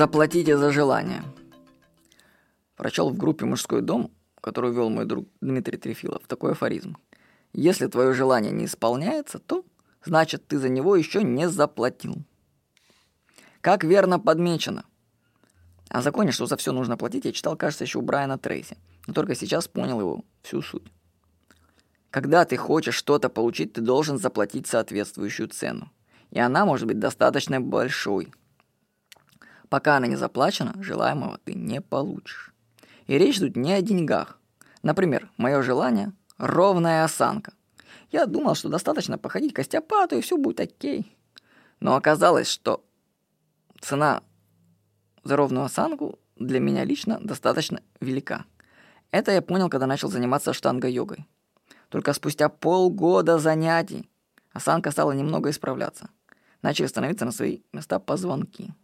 Заплатите за желание. Прочел в группе «Мужской дом», которую вел мой друг Дмитрий Трефилов, такой афоризм. Если твое желание не исполняется, то значит ты за него еще не заплатил. Как верно подмечено. О законе, что за все нужно платить, я читал, кажется, еще у Брайана Трейси, но только сейчас понял его всю суть. Когда ты хочешь что-то получить, ты должен заплатить соответствующую цену. И она может быть достаточно большой. Пока она не заплачена, желаемого ты не получишь. И речь тут не о деньгах. Например, мое желание – ровная осанка. Я думал, что достаточно походить к остеопату, и все будет окей. Но оказалось, что цена за ровную осанку для меня лично достаточно велика. Это я понял, когда начал заниматься штанго-йогой. Только спустя полгода занятий осанка стала немного исправляться. Начали становиться на свои места позвонки.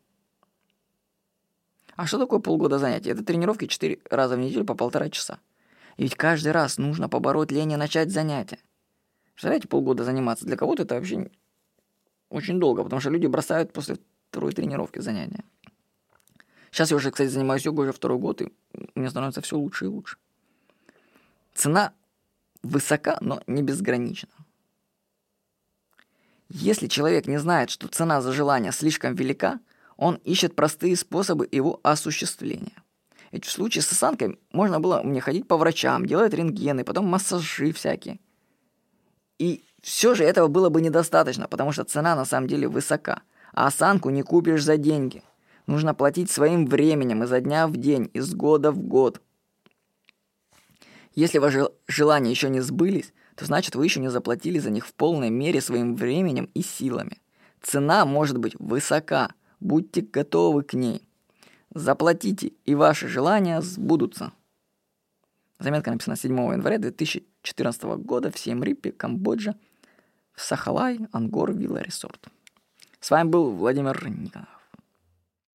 А что такое полгода занятий? Это тренировки 4 раза в неделю по полтора часа. И ведь каждый раз нужно побороть лень и начать занятия. Представляете, полгода заниматься? Для кого-то это вообще очень долго, потому что люди бросают после второй тренировки занятия. Сейчас я уже, кстати, занимаюсь йогой уже второй год, и мне становится все лучше и лучше. Цена высока, но не безгранична. Если человек не знает, что цена за желание слишком велика, он ищет простые способы его осуществления. Ведь в случае с осанкой можно было мне ходить по врачам, делать рентгены, потом массажи всякие. И все же этого было бы недостаточно, потому что цена на самом деле высока. А осанку не купишь за деньги. Нужно платить своим временем изо дня в день, из года в год. Если ваши желания еще не сбылись, то значит вы еще не заплатили за них в полной мере своим временем и силами. Цена может быть высока, будьте готовы к ней. Заплатите, и ваши желания сбудутся. Заметка написана 7 января 2014 года в Сием-Риппе, Камбоджа, в Сахалай, Ангор, Вилла Ресорт. С вами был Владимир Никонов.